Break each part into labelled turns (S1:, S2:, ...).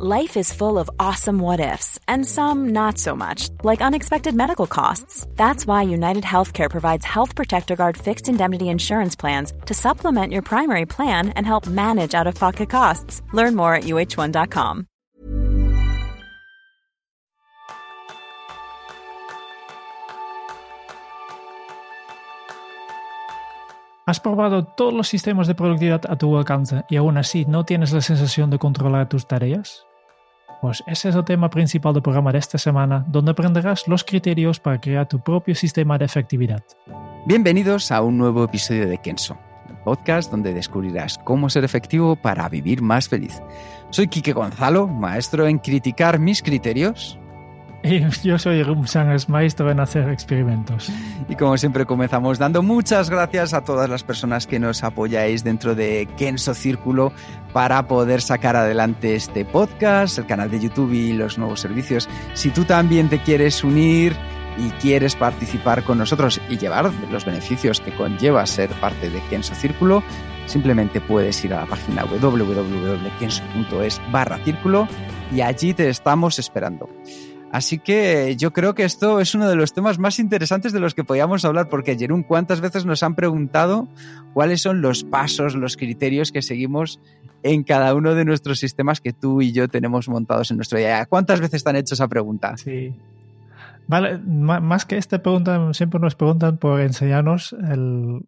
S1: Life is full of awesome what ifs, and some not so much, like unexpected medical costs. That's why United Healthcare provides Health Protector Guard fixed indemnity insurance plans to supplement your primary plan and help manage out of pocket costs. Learn more at uh1.com.
S2: Has probado todos los sistemas de productividad a tu alcance y aún así no tienes la sensación de controlar tus tareas? Pues ese es el tema principal del programa de esta semana, donde aprenderás los criterios para crear tu propio sistema de efectividad.
S3: Bienvenidos a un nuevo episodio de Kenso, el podcast donde descubrirás cómo ser efectivo para vivir más feliz. Soy Quique Gonzalo, maestro en criticar mis criterios
S2: yo soy es maestro en hacer experimentos.
S3: Y como siempre comenzamos dando muchas gracias a todas las personas que nos apoyáis dentro de Kenso Círculo para poder sacar adelante este podcast, el canal de YouTube y los nuevos servicios. Si tú también te quieres unir y quieres participar con nosotros y llevar los beneficios que conlleva ser parte de Kenso Círculo, simplemente puedes ir a la página www.kenso.es barra círculo y allí te estamos esperando. Así que yo creo que esto es uno de los temas más interesantes de los que podíamos hablar, porque Jerún, ¿cuántas veces nos han preguntado cuáles son los pasos, los criterios que seguimos en cada uno de nuestros sistemas que tú y yo tenemos montados en nuestro día? ¿Cuántas veces te han hecho esa pregunta?
S2: Sí. Vale, más que esta pregunta, siempre nos preguntan por enseñarnos el,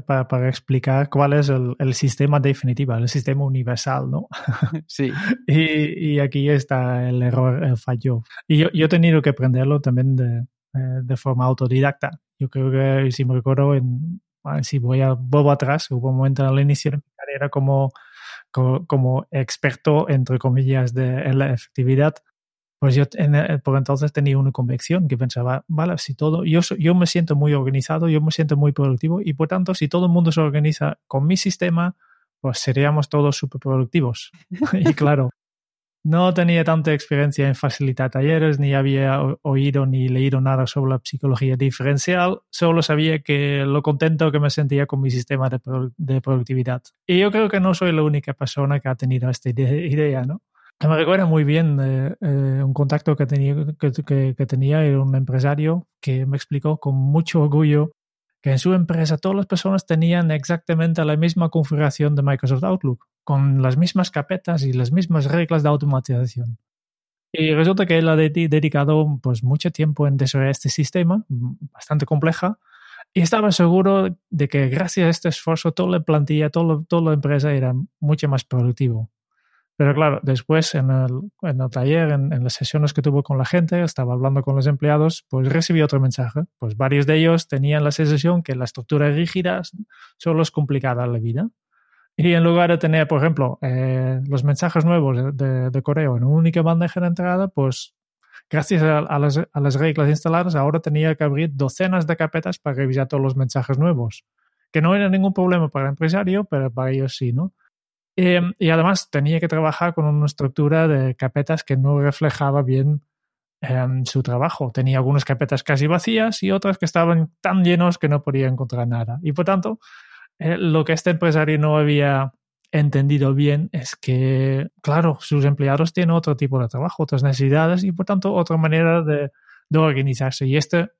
S2: para, para, explicar cuál es el, el, sistema definitivo, el sistema universal, ¿no?
S3: Sí.
S2: y, y, aquí está el error, el fallo. Y yo, yo he tenido que aprenderlo también de, eh, de forma autodidacta. Yo creo que, si me recuerdo, en, si voy a, vuelvo atrás, hubo un momento en el inicio de mi carrera como, como, como experto, entre comillas, de, en la efectividad, pues yo en, eh, por entonces tenía una convicción que pensaba, vale, si todo, yo, yo me siento muy organizado, yo me siento muy productivo y por tanto, si todo el mundo se organiza con mi sistema, pues seríamos todos súper productivos. y claro, no tenía tanta experiencia en facilitar talleres, ni había oído ni leído nada sobre la psicología diferencial, solo sabía que lo contento que me sentía con mi sistema de, de productividad. Y yo creo que no soy la única persona que ha tenido esta idea, ¿no? Me recuerda muy bien eh, eh, un contacto que tenía, que, que, tenía era un empresario que me explicó con mucho orgullo que en su empresa todas las personas tenían exactamente la misma configuración de Microsoft Outlook, con las mismas carpetas y las mismas reglas de automatización. Y resulta que él ha dedicado pues, mucho tiempo en desarrollar este sistema, bastante compleja, y estaba seguro de que gracias a este esfuerzo toda la plantilla, toda, toda la empresa era mucho más productivo. Pero claro, después en el, en el taller, en, en, las sesiones que tuvo con la gente, estaba hablando con los empleados, pues recibí otro mensaje. Pues varios de ellos tenían la sensación que la estructura rígida solo es complicada la vida. Y en lugar de tener, por ejemplo, eh, los mensajes nuevos de, de, correo en una única bandeja de entrada, pues gracias a, a, las, a las reglas instaladas, ahora tenía que abrir docenas de carpetas para revisar todos los mensajes nuevos. Que no era ningún problema para el empresario, pero para ellos sí, ¿no? Eh, y además tenía que trabajar con una estructura de carpetas que no reflejaba bien eh, su trabajo. Tenía algunas carpetas casi vacías y otras que estaban tan llenos que no podía encontrar nada. Y por tanto, eh, lo que este empresario no había entendido bien es que, claro, sus empleados tienen otro tipo de trabajo, otras necesidades y por tanto otra manera de, de organizarse. Y este,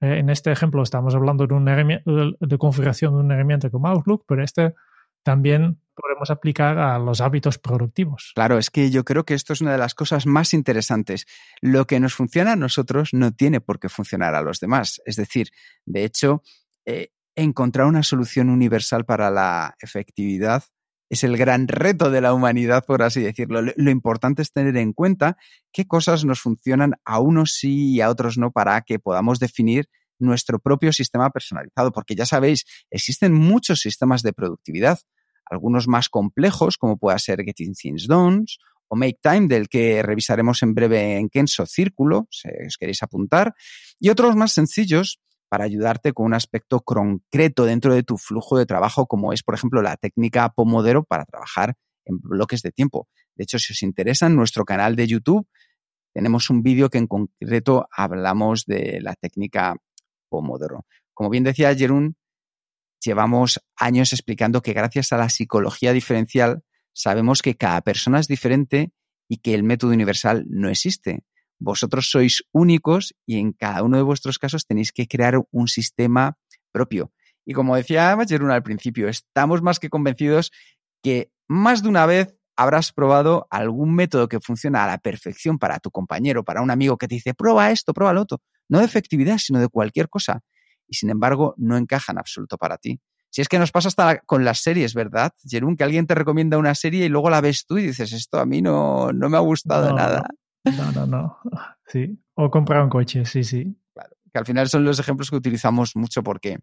S2: en este ejemplo estamos hablando de, una de configuración de una herramienta como Outlook, pero este también podemos aplicar a los hábitos productivos.
S3: Claro, es que yo creo que esto es una de las cosas más interesantes. Lo que nos funciona a nosotros no tiene por qué funcionar a los demás. Es decir, de hecho, eh, encontrar una solución universal para la efectividad es el gran reto de la humanidad, por así decirlo. Lo importante es tener en cuenta qué cosas nos funcionan a unos sí y a otros no para que podamos definir nuestro propio sistema personalizado, porque ya sabéis, existen muchos sistemas de productividad algunos más complejos, como pueda ser Getting Things Done o Make Time, del que revisaremos en breve en Kenso Círculo, si os queréis apuntar, y otros más sencillos para ayudarte con un aspecto concreto dentro de tu flujo de trabajo, como es, por ejemplo, la técnica Pomodoro para trabajar en bloques de tiempo. De hecho, si os interesa, en nuestro canal de YouTube tenemos un vídeo que en concreto hablamos de la técnica Pomodoro. Como bien decía Jerún, llevamos años explicando que gracias a la psicología diferencial sabemos que cada persona es diferente y que el método universal no existe. Vosotros sois únicos y en cada uno de vuestros casos tenéis que crear un sistema propio. Y como decía Jerún al principio, estamos más que convencidos que más de una vez habrás probado algún método que funciona a la perfección para tu compañero, para un amigo que te dice, prueba esto, prueba lo otro. No de efectividad, sino de cualquier cosa. Y sin embargo, no encaja en absoluto para ti. Si es que nos pasa hasta con las series, ¿verdad, Jerún? Que alguien te recomienda una serie y luego la ves tú y dices, esto a mí no, no me ha gustado nada.
S2: No, no, no. Sí. O comprar un coche, sí, sí.
S3: Claro. Que al final son los ejemplos que utilizamos mucho porque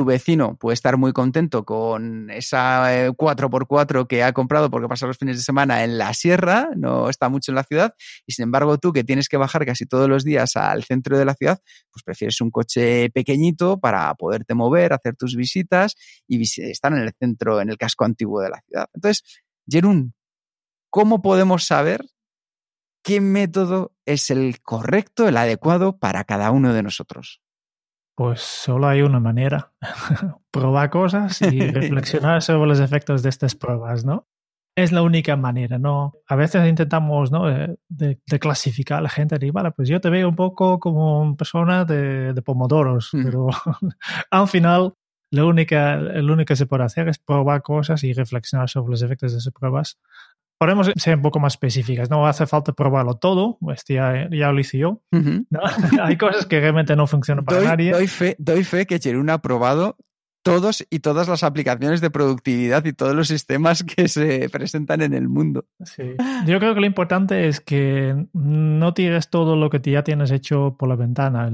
S3: tu vecino puede estar muy contento con esa 4x4 eh, que ha comprado porque pasa los fines de semana en la sierra, no está mucho en la ciudad, y sin embargo tú que tienes que bajar casi todos los días al centro de la ciudad, pues prefieres un coche pequeñito para poderte mover, hacer tus visitas y estar en el centro, en el casco antiguo de la ciudad. Entonces, Jerún, ¿cómo podemos saber qué método es el correcto, el adecuado para cada uno de nosotros?
S2: Pues solo hay una manera, probar cosas y reflexionar sobre los efectos de estas pruebas, ¿no? Es la única manera, ¿no? A veces intentamos, ¿no? Eh, de, clasificar a la gente y, vale, pues yo te veo un poco como una persona de, pomodoros, mm. pero al final lo única, lo único que se puede hacer es probar cosas y reflexionar sobre los efectos de esas pruebas podemos ser un poco más específicas. No hace falta probarlo todo, este ya, ya lo hice yo. Hay cosas que realmente no funcionan para nadie.
S3: Doy fe, doy fe que Jerún ha probado todos y todas las aplicaciones de productividad y todos los sistemas que se presentan en el mundo.
S2: Sí. Yo creo que lo importante es que no tires todo lo que ya tienes hecho por la ventana.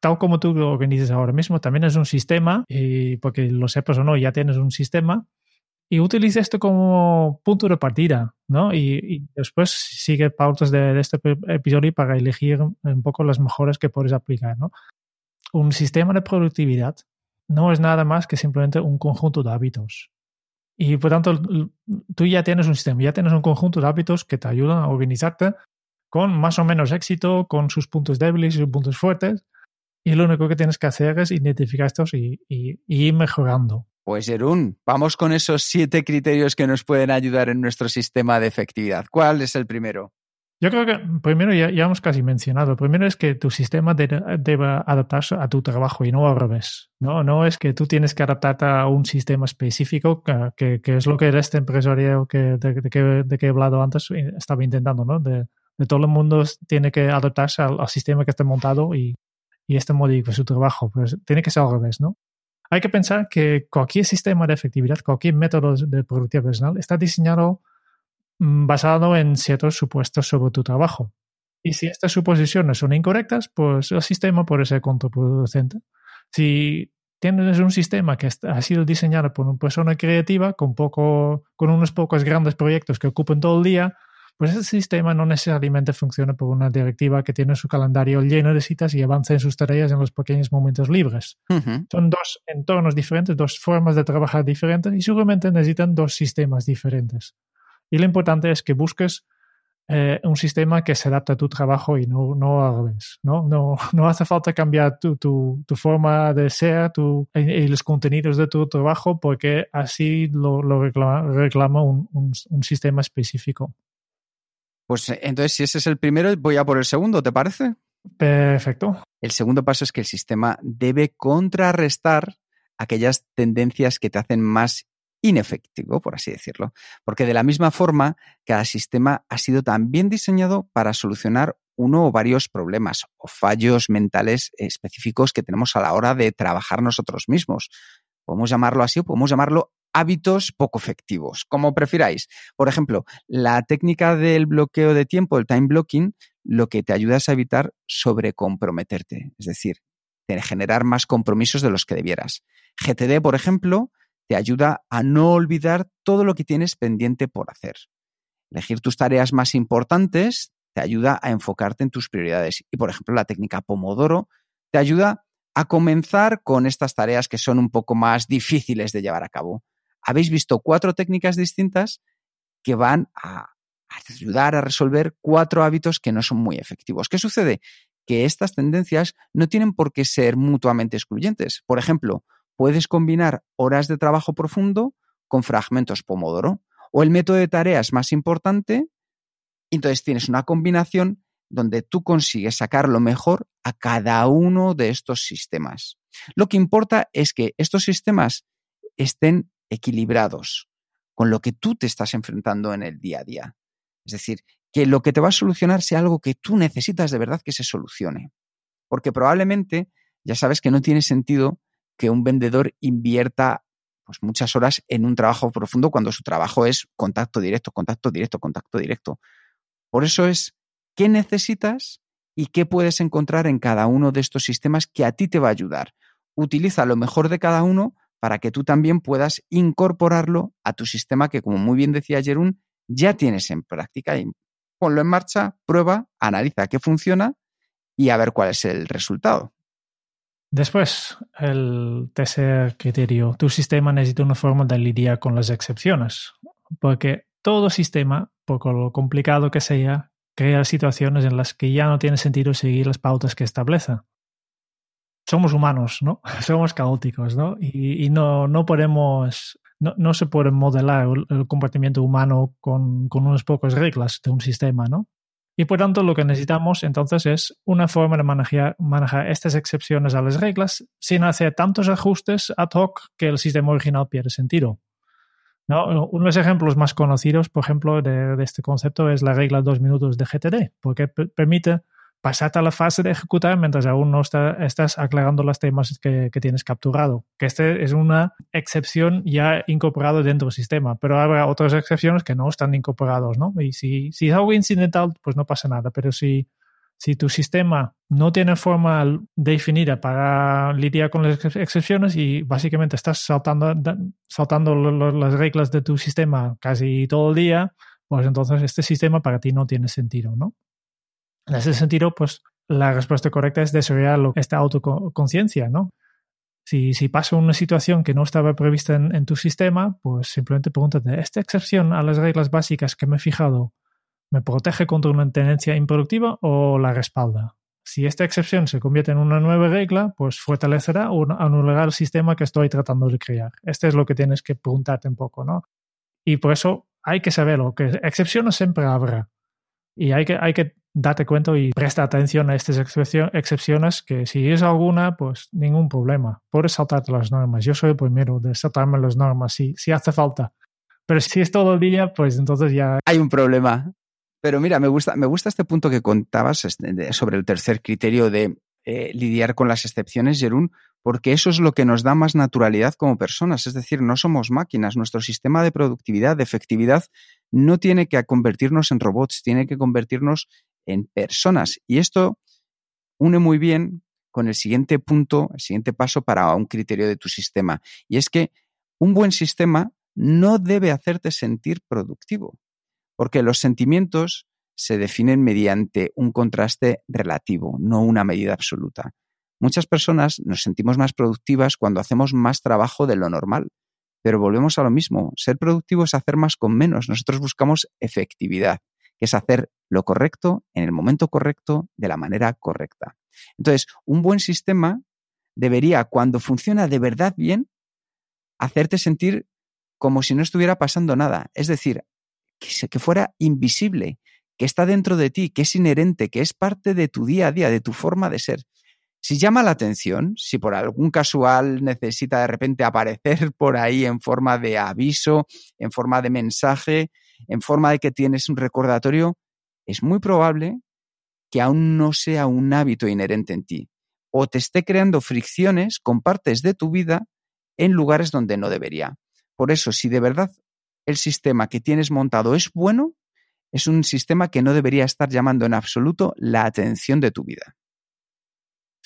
S2: tal como tú lo organizas ahora mismo, también es un sistema, y porque lo sepas o no, ya tienes un sistema y utiliza esto como punto de partida, ¿no? Y, después sigue pautas de, este episodio para elegir un poco las mejores que puedes aplicar, ¿no? Un sistema de productividad no es nada más que simplemente un conjunto de hábitos. Y por tanto, tú ya tienes un sistema, ya tienes un conjunto de hábitos que te ayudan a organizarte con más o menos éxito, con sus puntos débiles y sus puntos fuertes. Y lo único que tienes que hacer es identificar estos y ir mejorando.
S3: Pues Jerún, vamos con esos siete criterios que nos pueden ayudar en nuestro sistema de efectividad. ¿Cuál es el primero?
S2: Yo creo que primero ya, hemos casi mencionado. Primero es que tu sistema debe, adaptarse a tu trabajo y no al revés. No, no es que tú tienes que adaptarte a un sistema específico, que, es lo que este empresario que, de, que, he hablado antes estaba intentando, ¿no? De, todo el mundo tiene que adaptarse al, sistema que esté montado y, y este modifica su trabajo. Pues tiene que ser al revés, ¿no? Hay que pensar que cualquier sistema de efectividad, cualquier método de productividad personal está diseñado mm, basado en ciertos supuestos sobre tu trabajo. Y si estas suposiciones son incorrectas, pues el sistema puede ser contraproducente. Si tienes un sistema que ha sido diseñado por una persona creativa con, poco, con unos pocos grandes proyectos que ocupan todo el día, pues ese sistema no necesariamente funciona por una directiva que tiene su calendario lleno de citas y avanza en sus tareas en los pequeños momentos libres. Son dos entornos diferentes, dos formas de trabajar diferentes y seguramente necesitan dos sistemas diferentes. Y lo importante es que busques eh, un sistema que se adapte a tu trabajo y no, no al revés. ¿no? No, no hace falta cambiar tu, tu, tu forma de ser tu, y, los contenidos de tu trabajo porque así lo, lo reclama, un, un sistema específico.
S3: Pues eh, entonces, si ese es el primero, voy a por el segundo, ¿te parece?
S2: Perfecto.
S3: El segundo paso es que el sistema debe contrarrestar aquellas tendencias que te hacen más inefectivo, por así decirlo. Porque de la misma forma, cada sistema ha sido también diseñado para solucionar uno o varios problemas o fallos mentales específicos que tenemos a la hora de trabajar nosotros mismos. Podemos llamarlo así o podemos llamarlo hábitos poco efectivos, como prefiráis. Por ejemplo, la técnica del bloqueo de tiempo, el time blocking, lo que te ayuda es a evitar sobrecomprometerte, es decir, de generar más compromisos de los que debieras. GTD, por ejemplo, te ayuda a no olvidar todo lo que tienes pendiente por hacer. Elegir tus tareas más importantes te ayuda a enfocarte en tus prioridades. Y, por ejemplo, la técnica Pomodoro te ayuda a comenzar con estas tareas que son un poco más difíciles de llevar a cabo habéis visto cuatro técnicas distintas que van a ayudar a resolver cuatro hábitos que no son muy efectivos. ¿Qué sucede? Que estas tendencias no tienen por qué ser mutuamente excluyentes. Por ejemplo, puedes combinar horas de trabajo profundo con fragmentos Pomodoro o el método de tareas más importante Entonces tienes una combinación donde tú consigues sacar lo mejor a cada uno de estos sistemas. Lo que importa es que estos sistemas estén equilibrados con lo que tú te estás enfrentando en el día a día. Es decir, que lo que te va a solucionar sea algo que tú necesitas de verdad que se solucione. Porque probablemente ya sabes que no tiene sentido que un vendedor invierta pues, muchas horas en un trabajo profundo cuando su trabajo es contacto directo, contacto directo, contacto directo. Por eso es qué necesitas y qué puedes encontrar en cada uno de estos sistemas que a ti te va a ayudar. Utiliza lo mejor de cada uno para que tú también puedas incorporarlo a tu sistema que, como muy bien decía Jerún, ya tienes en práctica. Y ponlo en marcha, prueba, analiza qué funciona y a ver cuál es el resultado.
S2: Después, el tercer criterio, tu sistema necesita una forma de lidiar con las excepciones, porque todo sistema, por lo complicado que sea, crea situaciones en las que ya no tiene sentido seguir las pautas que establece. Somos humanos, ¿no? Somos caóticos, ¿no? Y, no, no podemos, no, se puede modelar el, comportamiento humano con, con unas pocas reglas de un sistema, ¿no? Y por tanto, lo que necesitamos entonces es una forma de manejar, manejar, estas excepciones a las reglas sin hacer tantos ajustes ad hoc que el sistema original pierde sentido. ¿No? Uno de los ejemplos más conocidos, por ejemplo, de, de este concepto es la regla dos minutos de GTD, porque permite pasarte a la fase de ejecutar mientras aún no estás aclarando los temas que, tienes capturado. Que este es una excepción ya incorporada dentro del sistema, pero habrá otras excepciones que no están incorporadas, ¿no? Y si, si es algo incidental, pues no pasa nada, pero si, si tu sistema no tiene forma definida para lidiar con las excepciones y básicamente estás saltando, saltando las reglas de tu sistema casi todo el día, pues entonces este sistema para ti no tiene sentido, ¿no? En ese sentido, pues la respuesta correcta es desarrollar esta autoconciencia, ¿no? Si, si, pasa una situación que no estaba prevista en, tu sistema, pues simplemente pregúntate, ¿esta excepción a las reglas básicas que me he fijado me protege contra una tendencia improductiva o la respalda? Si esta excepción se convierte en una nueva regla, pues fortalecerá o anulará el sistema que estoy tratando de crear. Este es lo que tienes que preguntarte un poco, ¿no? Y por eso hay que saberlo, que excepciones siempre habrá. Y hay que, hay que date cuenta y presta atención a estas excepciones que si es alguna, pues ningún problema. Puedes saltarte las normas. Yo soy el primero de saltarme las normas si, si hace falta. Pero si es todo el día, pues entonces ya...
S3: Hay un problema. Pero mira, me gusta, me gusta este punto que contabas este, sobre el tercer criterio de eh, lidiar con las excepciones, Jerún, porque eso es lo que nos da más naturalidad como personas. Es decir, no somos máquinas. Nuestro sistema de productividad, de efectividad, no tiene que convertirnos en robots, tiene que convertirnos en personas. Y esto une muy bien con el siguiente punto, el siguiente paso para un criterio de tu sistema. Y es que un buen sistema no debe hacerte sentir productivo, porque los sentimientos se definen mediante un contraste relativo, no una medida absoluta. Muchas personas nos sentimos más productivas cuando hacemos más trabajo de lo normal, pero volvemos a lo mismo. Ser productivo es hacer más con menos. Nosotros buscamos efectividad que es hacer lo correcto en el momento correcto, de la manera correcta. Entonces, un buen sistema debería, cuando funciona de verdad bien, hacerte sentir como si no estuviera pasando nada. Es decir, que, que fuera invisible, que está dentro de ti, que es inherente, que es parte de tu día a día, de tu forma de ser. Si llama la atención, si por algún casual necesita de repente aparecer por ahí en forma de aviso, en forma de mensaje, en forma de que tienes un recordatorio, es muy probable que aún no sea un hábito inherente en ti o te esté creando fricciones con partes de tu vida en lugares donde no debería. Por eso, si de verdad el sistema que tienes montado es bueno, es un sistema que no debería estar llamando en absoluto la atención de tu vida.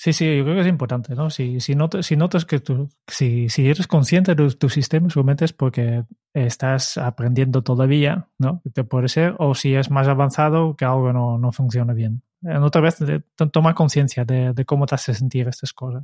S2: Sí, sí, yo creo que es importante, ¿no? Si, notas, que tú, si, si eres consciente de tu, sistema, seguramente es porque estás aprendiendo todavía, ¿no? Te puede ser, o si es más avanzado, que algo no, no funciona bien. En otra vez, toma conciencia de, de cómo te hace sentir estas cosas.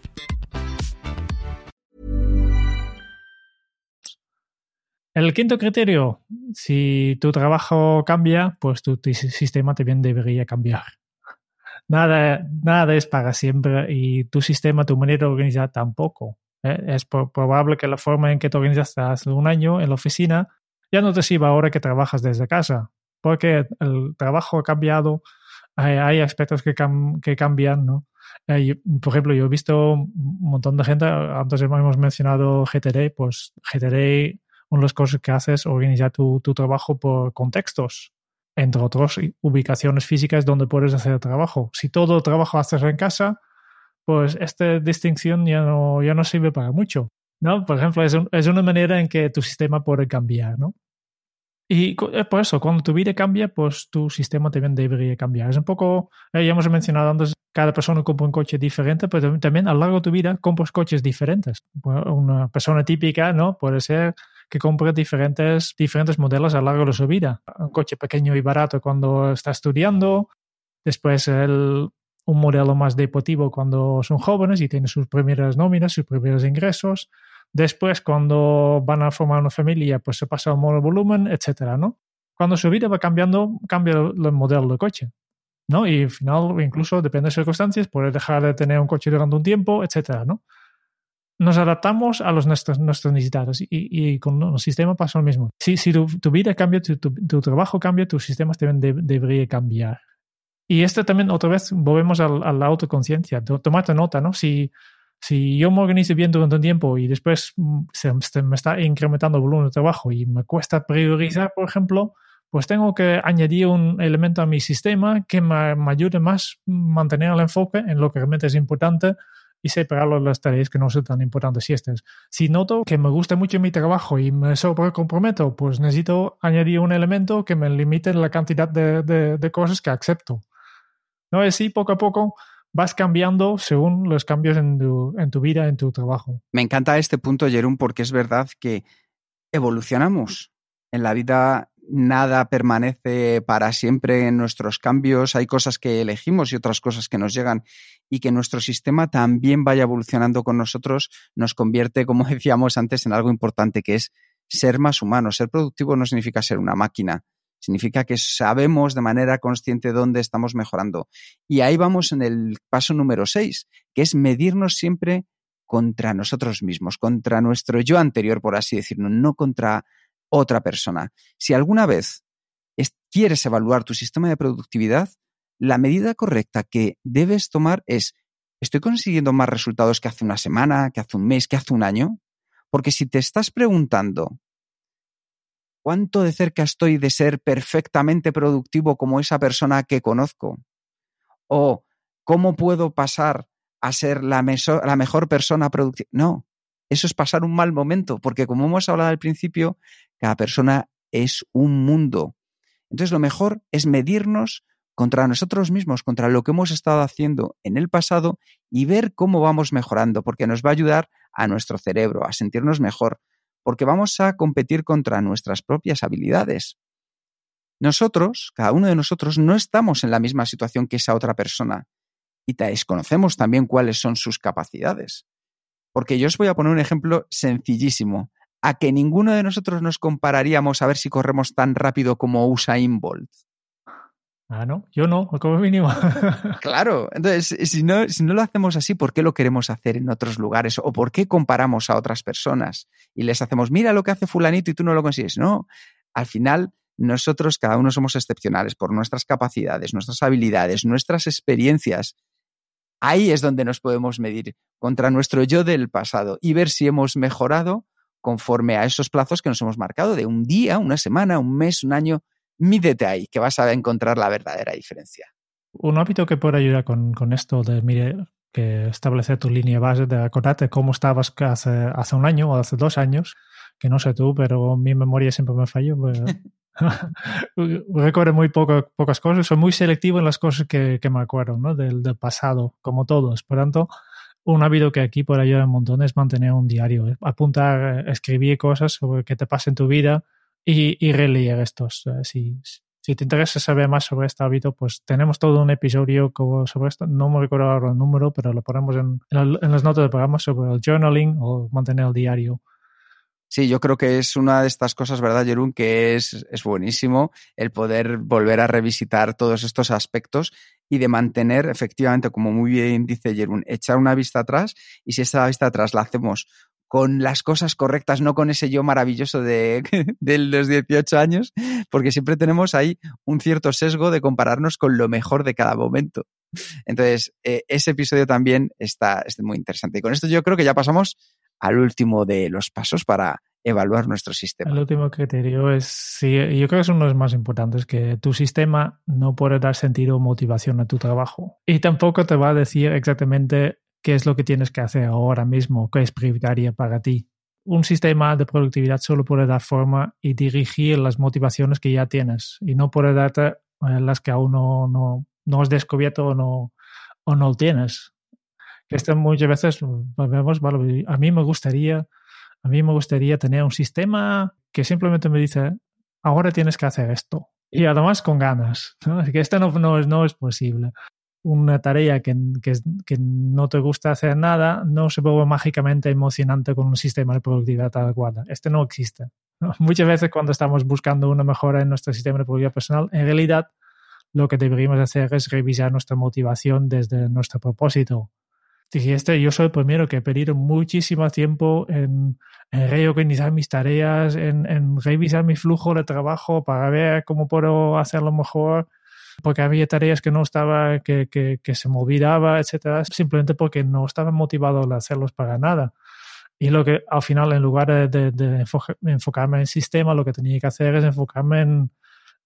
S2: El quinto criterio, si tu trabajo cambia, pues tu, sistema también debería cambiar. Nada, nada es para siempre y tu sistema, tu manera de organizar tampoco. ¿eh? Es probable que la forma en que te organizaste hace un año en la oficina ya no te sirva ahora que trabajas desde casa, porque el trabajo ha cambiado, hay, aspectos que, cam- que cambian, ¿no? Eh, por ejemplo, yo he visto un montón de gente, antes hemos mencionado GTD, pues GTD una de las cosas que hace es organizar tu, tu trabajo por contextos, entre otros ubicaciones físicas donde puedes hacer trabajo. Si todo el trabajo haces en casa, pues esta distinción ya no, ya no sirve para mucho. ¿no? Por ejemplo, es, un- es una manera en que tu sistema puede cambiar. ¿no? Y por eso, cuando tu vida cambia, pues tu sistema también debería cambiar. Es un poco, eh, ya hemos mencionado antes, cada persona compra un coche diferente, pero también- a lo largo de tu vida compras coches diferentes. Bueno, Una persona típica, ¿no? Puede ser que compre diferentes, diferentes modelos a lo largo de su vida. Un coche pequeño y barato cuando está estudiando, después el, un modelo más deportivo cuando son jóvenes y tienen sus primeras nóminas, sus primeros ingresos. Después, cuando van a formar una familia, pues se pasa a un modo volumen, etcétera, ¿no? Cuando su vida va cambiando, cambia el, el modelo de coche, ¿no? Y al final, incluso depende de circunstancias, puede dejar de tener un coche durante un tiempo, etcétera, ¿no? Nos adaptamos a los nuestros, nuestras necesidades y, y con el sistema pasa lo mismo. Si, si tu, vida cambia, tu, tu, trabajo cambia, tus sistemas también de- debería cambiar. Y esto también, otra vez, volvemos a, la autoconciencia. To- Tomate nota, ¿no? Si, si yo me organizo bien durante un tiempo y después mm, se, se me está incrementando el volumen de trabajo y me cuesta priorizar, por ejemplo, pues tengo que añadir un elemento a mi sistema que me ayude más a mantener el enfoque en lo que realmente es importante y separarlo de las tareas que no son tan importantes si estas. Si noto que me gusta mucho mi trabajo y me sobrecomprometo, pues necesito añadir un elemento que me limite la cantidad de, de, cosas que acepto. ¿No? Así poco a poco vas cambiando según los cambios en tu, en tu vida, en tu trabajo.
S3: Me encanta este punto, Jerón, porque es verdad que evolucionamos. En la vida nada permanece para siempre en nuestros cambios. Hay cosas que elegimos y otras cosas que nos llegan. Y que nuestro sistema también vaya evolucionando con nosotros nos convierte, como decíamos antes, en algo importante, que es ser más humano. Ser productivo no significa ser una máquina. Significa que sabemos de manera consciente dónde estamos mejorando. Y ahí vamos en el paso número 6, que es medirnos siempre contra nosotros mismos, contra nuestro yo anterior, por así decirlo, no contra otra persona. Si alguna vez es- quieres evaluar tu sistema de productividad, la medida correcta que debes tomar es, ¿estoy consiguiendo más resultados que hace una semana, que hace un mes, que hace un año? Porque si te estás preguntando, ¿cuánto de cerca estoy de ser perfectamente productivo como esa persona que conozco? ¿O cómo puedo pasar a ser la mejor persona productiva? No, eso es pasar un mal momento, porque como hemos hablado al principio, cada persona es un mundo. Entonces lo mejor es medirnos contra nosotros mismos, contra lo que hemos estado haciendo en el pasado y ver cómo vamos mejorando, porque nos va a ayudar a nuestro cerebro a sentirnos mejor, porque vamos a competir contra nuestras propias habilidades. Nosotros, cada uno de nosotros, no estamos en la misma situación que esa otra persona y desconocemos también cuáles son sus capacidades. Porque yo os voy a poner un ejemplo sencillísimo. A que ninguno de nosotros nos compararíamos a ver si corremos tan rápido como Usain Bolt.
S2: Ah, no, yo no, como mínimo.
S3: Claro, entonces, si no, si no lo hacemos así, ¿por qué lo queremos hacer en otros lugares? ¿O por qué comparamos a otras personas y les hacemos, mira lo que hace fulanito y tú no lo consigues? No, al final nosotros cada uno somos excepcionales por nuestras capacidades, nuestras habilidades, nuestras experiencias. Ahí es donde nos podemos medir contra nuestro yo del pasado y ver si hemos mejorado conforme a esos plazos que nos hemos marcado de un día, una semana, un mes, un año. Mídete ahí, que vas a encontrar la verdadera diferencia.
S2: Un hábito que puede ayudar con, con esto de, mire, que establecer tu línea base, de acordarte cómo estabas hace, hace un año o hace dos años, que no sé tú, pero mi memoria siempre me falló. Pues, recuerdo muy poco, pocas cosas, soy muy selectivo en las cosas que, que me acuerdo ¿no? del, del, pasado, como todos. Por tanto, un hábito que aquí por ayudar un montón es mantener un diario, ¿eh? apuntar, escribir cosas sobre qué te pasa en tu vida y, y releer estos. Eh, si, si te interesa saber más sobre este hábito, pues tenemos todo un episodio sobre esto. No me recuerdo ahora el número, pero lo ponemos en, en, en las notas del programa sobre el journaling o mantener el diario.
S3: Sí, yo creo que es una de estas cosas, ¿verdad, Jerún? Que es, es buenísimo el poder volver a revisitar todos estos aspectos y de mantener, efectivamente, como muy bien dice Jerún, echar una vista atrás y si esa vista atrás la hacemos con las cosas correctas, no con ese yo maravilloso de, los 18 años, porque siempre tenemos ahí un cierto sesgo de compararnos con lo mejor de cada momento. Entonces, eh, ese episodio también está, está muy interesante. Y con esto yo creo que ya pasamos al último de los pasos para evaluar nuestro sistema.
S2: El último criterio es, sí, yo creo que es uno de los más importantes, que tu sistema no puede dar sentido o motivación a tu trabajo. Y tampoco te va a decir exactamente qué es lo que tienes que hacer ahora mismo, qué es prioritaria para ti. Un sistema de productividad solo puede dar forma y dirigir las motivaciones que ya tienes y no puede darte eh, las que aún no, no, no has descubierto o no, o no tienes esto muchas veces vemos, a mí me gustaría, a mí me gustaría tener un sistema que simplemente me dice, ahora tienes que hacer esto. Y además con ganas, ¿no? que esto no, no, es posible. Una tarea que, que, que, no te gusta hacer nada no se vuelve mágicamente emocionante con un sistema de productividad adecuado. Este no existe. Muchas veces cuando estamos buscando una mejora en nuestro sistema de productividad personal, en realidad lo que deberíamos hacer es revisar nuestra motivación desde nuestro propósito dijiste, yo soy el primero que he perdido muchísimo tiempo en, en reorganizar mis tareas, en, en, revisar mi flujo de trabajo para ver cómo puedo hacerlo mejor, porque había tareas que no estaba, que, que, que se me olvidaba, etcétera, simplemente porque no estaba motivado a hacerlos para nada. Y lo que al final, en lugar de, de, de enfocarme en el sistema, lo que tenía que hacer es enfocarme en,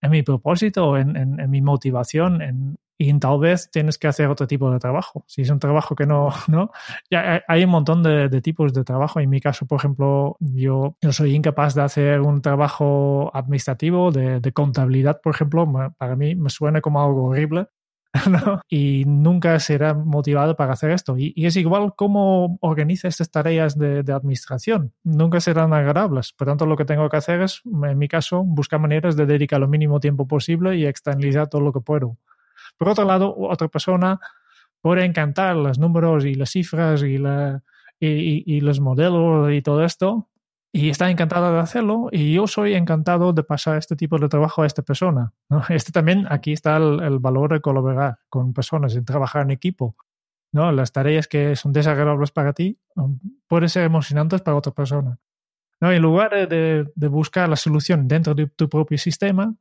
S2: en mi propósito, en, en, en mi motivación, en, y tal vez tienes que hacer otro tipo de trabajo. Si es un trabajo que no, ¿no? Ya hay un montón de, tipos de trabajo. En mi caso, por ejemplo, yo, yo soy incapaz de hacer un trabajo administrativo de, contabilidad, por ejemplo. Para mí me suena como algo horrible. ¿no? Y nunca será motivado para hacer esto. Y, y es igual cómo organiza estas tareas de, de, administración. Nunca serán agradables. Por tanto, lo que tengo que hacer es, en mi caso, buscar maneras de dedicar lo mínimo tiempo posible y externalizar todo lo que puedo. Por otro lado, otra persona puede encantar los números y las cifras y, los modelos y todo esto, y está encantada de hacerlo, y yo soy encantado de pasar este tipo de trabajo a esta persona. ¿no? Este también, aquí está el, valor de colaborar con personas, y trabajar en equipo. ¿no? Las tareas que son desagradables para ti um, pueden ser emocionantes para otra persona. ¿no? En lugar de, de buscar la solución dentro de tu propio sistema,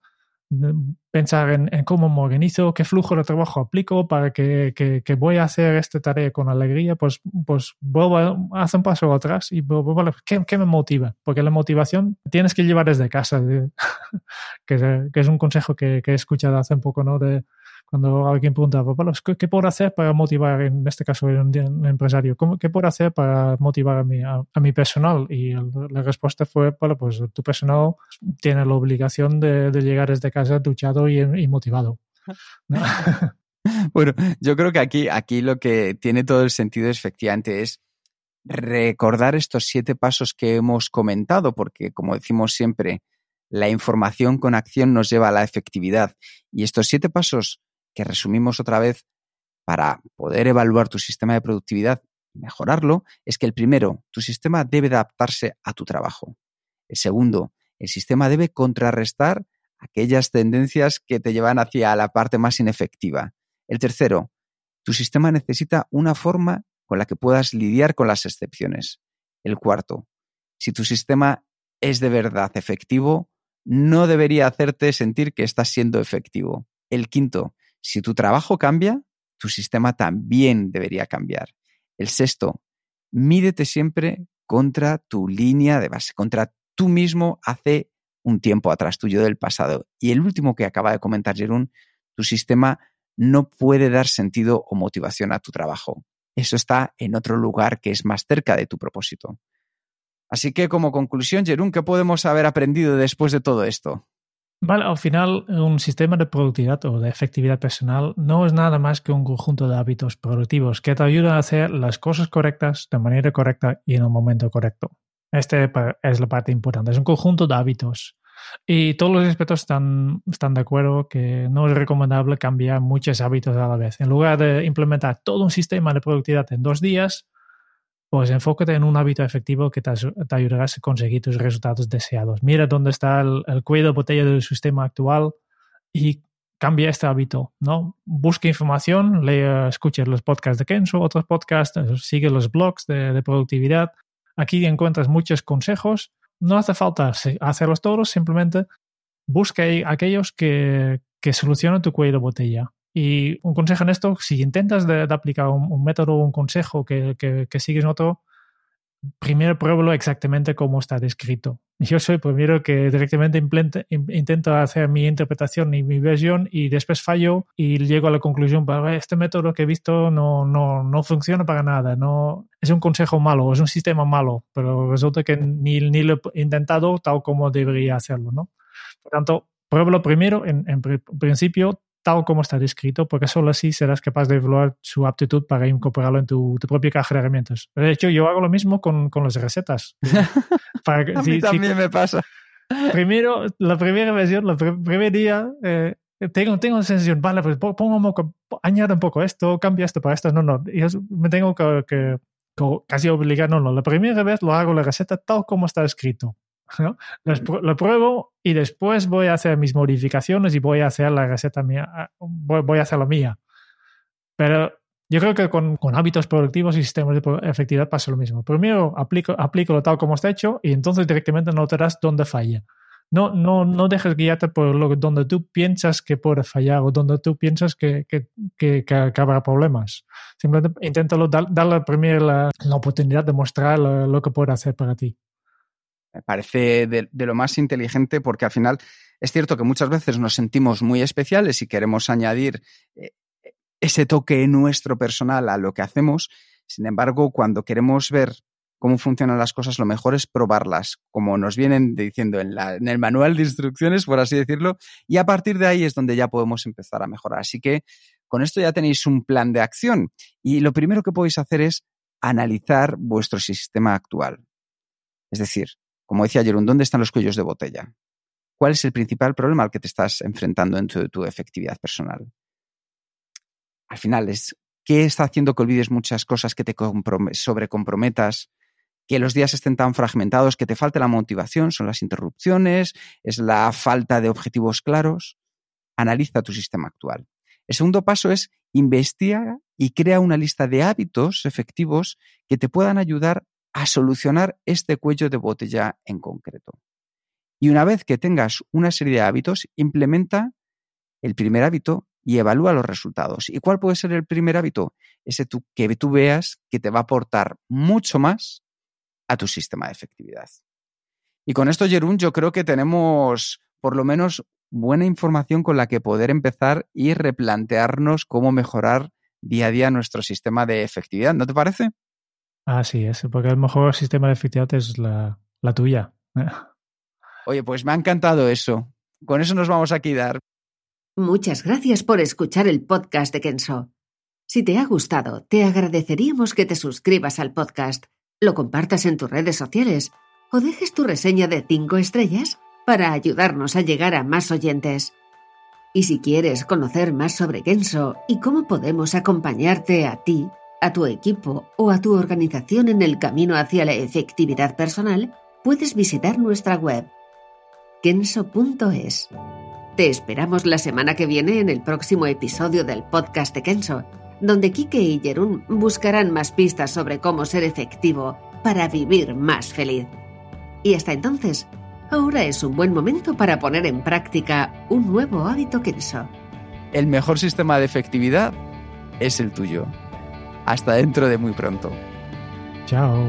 S2: pensar en, cómo me organizo, qué flujo de trabajo aplico para que, voy a hacer esta tarea con alegría, pues, pues vuelvo hacer un paso atrás y vuelvo a, ¿qué, ¿qué, me motiva? Porque la motivación tienes que llevar desde casa, que, es un consejo que, que, he escuchado hace un poco, ¿no? De, cuando alguien pregunta, ¿qué, ¿qué, puedo hacer para motivar, en este caso, un, empresario? ¿Cómo, ¿Qué puedo hacer para motivar a mi, personal? Y la respuesta fue, bueno, pues tu personal tiene la obligación de, llegar desde casa duchado y, motivado. ¿no?
S3: bueno, yo creo que aquí, aquí lo que tiene todo el sentido efectivamente es recordar estos siete pasos que hemos comentado, porque como decimos siempre, la información con acción nos lleva a la efectividad. Y estos siete pasos que resumimos otra vez para poder evaluar tu sistema de productividad y mejorarlo, es que el primero, tu sistema debe adaptarse a tu trabajo. El segundo, el sistema debe contrarrestar aquellas tendencias que te llevan hacia la parte más inefectiva. El tercero, tu sistema necesita una forma con la que puedas lidiar con las excepciones. El cuarto, si tu sistema es de verdad efectivo, no debería hacerte sentir que estás siendo efectivo. El quinto, si tu trabajo cambia, tu sistema también debería cambiar. El sexto, mídete siempre contra tu línea de base, contra tú mismo hace un tiempo atrás, tuyo del pasado. Y el último que acaba de comentar Jerún, tu sistema no puede dar sentido o motivación a tu trabajo. Eso está en otro lugar que es más cerca de tu propósito. Así que como conclusión, Jerún, ¿qué podemos haber aprendido después de todo esto?
S2: Vale, al final un sistema de productividad o de efectividad personal no es nada más que un conjunto de hábitos productivos que te ayudan a hacer las cosas correctas de manera correcta y en el momento correcto. Este es la parte importante, es un conjunto de hábitos. Y todos los expertos están, están de acuerdo que no es recomendable cambiar muchos hábitos a la vez. En lugar de implementar todo un sistema de productividad en dos días, pues enfócate en un hábito efectivo que te, ayudará a conseguir tus resultados deseados. Mira dónde está el, cuello de botella del sistema actual y cambia este hábito, ¿no? Busca información, lee, escucha los podcasts de Kenzo, otros podcasts, sigue los blogs de, productividad. Aquí encuentras muchos consejos. No hace falta hacerlos todos, simplemente busca aquellos que, que solucionan tu cuello de botella. Y un consejo en esto, si intentas de, aplicar un, método o un consejo que, que, sigues en otro, primero pruébalo exactamente como está descrito. Yo soy primero que directamente intento hacer mi interpretación y mi versión y después fallo y llego a la conclusión, este método que he visto no, no, no funciona para nada, no, es un consejo malo, es un sistema malo, pero resulta que ni, ni lo he intentado tal como debería hacerlo, ¿no? Por tanto, pruébalo primero, en, en principio tal como está descrito, porque solo así serás capaz de evaluar su aptitud para incorporarlo en tu, propia caja de herramientas. De hecho, yo hago lo mismo con, con las recetas.
S3: para, A mí también me pasa.
S2: Primero, la primera versión, el primer día, eh, tengo, tengo la sensación, vale, pues pongo un poco, añado un poco esto, cambia esto para esto. No, no, yo me tengo que, que, casi obligar, no, no, la primera vez lo hago la receta tal como está escrito. ¿No? Lo, pruebo y después voy a hacer mis modificaciones y voy a hacer la receta mía, ah, voy, a hacer la mía. Pero yo creo que con, hábitos productivos y sistemas de efectividad pasa lo mismo. Primero aplico, aplico tal como está hecho y entonces directamente notarás dónde falla. No, no, no dejes guiarte por lo donde tú piensas que puede fallar o donde tú piensas que, que, que, que habrá problemas. Simplemente inténtalo, darle primero la, la, oportunidad de mostrar lo que puede hacer para ti.
S3: Me parece de, lo más inteligente porque al final es cierto que muchas veces nos sentimos muy especiales y queremos añadir eh, ese toque nuestro personal a lo que hacemos. Sin embargo, cuando queremos ver cómo funcionan las cosas, lo mejor es probarlas, como nos vienen diciendo en, en, el manual de instrucciones, por así decirlo, y a partir de ahí es donde ya podemos empezar a mejorar. Así que con esto ya tenéis un plan de acción y lo primero que podéis hacer es analizar vuestro sistema actual. Es decir, como decía Jerón, ¿dónde están los cuellos de botella? ¿Cuál es el principal problema al que te estás enfrentando en tu, efectividad personal? Al final qué está haciendo que olvides muchas cosas, que te sobrecomprometas, que los días estén tan fragmentados, que te falte la motivación, son las interrupciones, es la falta de objetivos claros. Analiza tu sistema actual. El segundo paso es investiga y crea una lista de hábitos efectivos que te puedan ayudar a solucionar este cuello de botella en concreto. Y una vez que tengas una serie de hábitos, implementa el primer hábito y evalúa los resultados. ¿Y cuál puede ser el primer hábito? Ese que tú veas que te va a aportar mucho más a tu sistema de efectividad. Y con esto, Jerún, yo creo que tenemos por lo menos buena información con la que poder empezar y replantearnos cómo mejorar día a día nuestro sistema de efectividad. ¿No te parece?
S2: Así es, porque el mejor sistema de efectividad es la, tuya.
S3: Oye, pues me ha encantado eso. Con eso nos vamos a quedar.
S4: Muchas gracias por escuchar el podcast de Kenso. Si te ha gustado, te agradeceríamos que te suscribas al podcast, lo compartas en tus redes sociales o dejes tu reseña de 5 estrellas para ayudarnos a llegar a más oyentes. Y si quieres conocer más sobre Kenso y cómo podemos acompañarte a ti, a tu equipo o a tu organización en el camino hacia la efectividad personal, puedes visitar nuestra web kenso.es. Te esperamos la semana que viene en el próximo episodio del podcast de Kenso, donde Kike y Jerún buscarán más pistas sobre cómo ser efectivo para vivir más feliz. Y hasta entonces, ahora es un buen momento para poner en práctica un nuevo hábito Kenso.
S3: El mejor sistema de efectividad es el tuyo. Hasta dentro de muy pronto.
S2: Chao.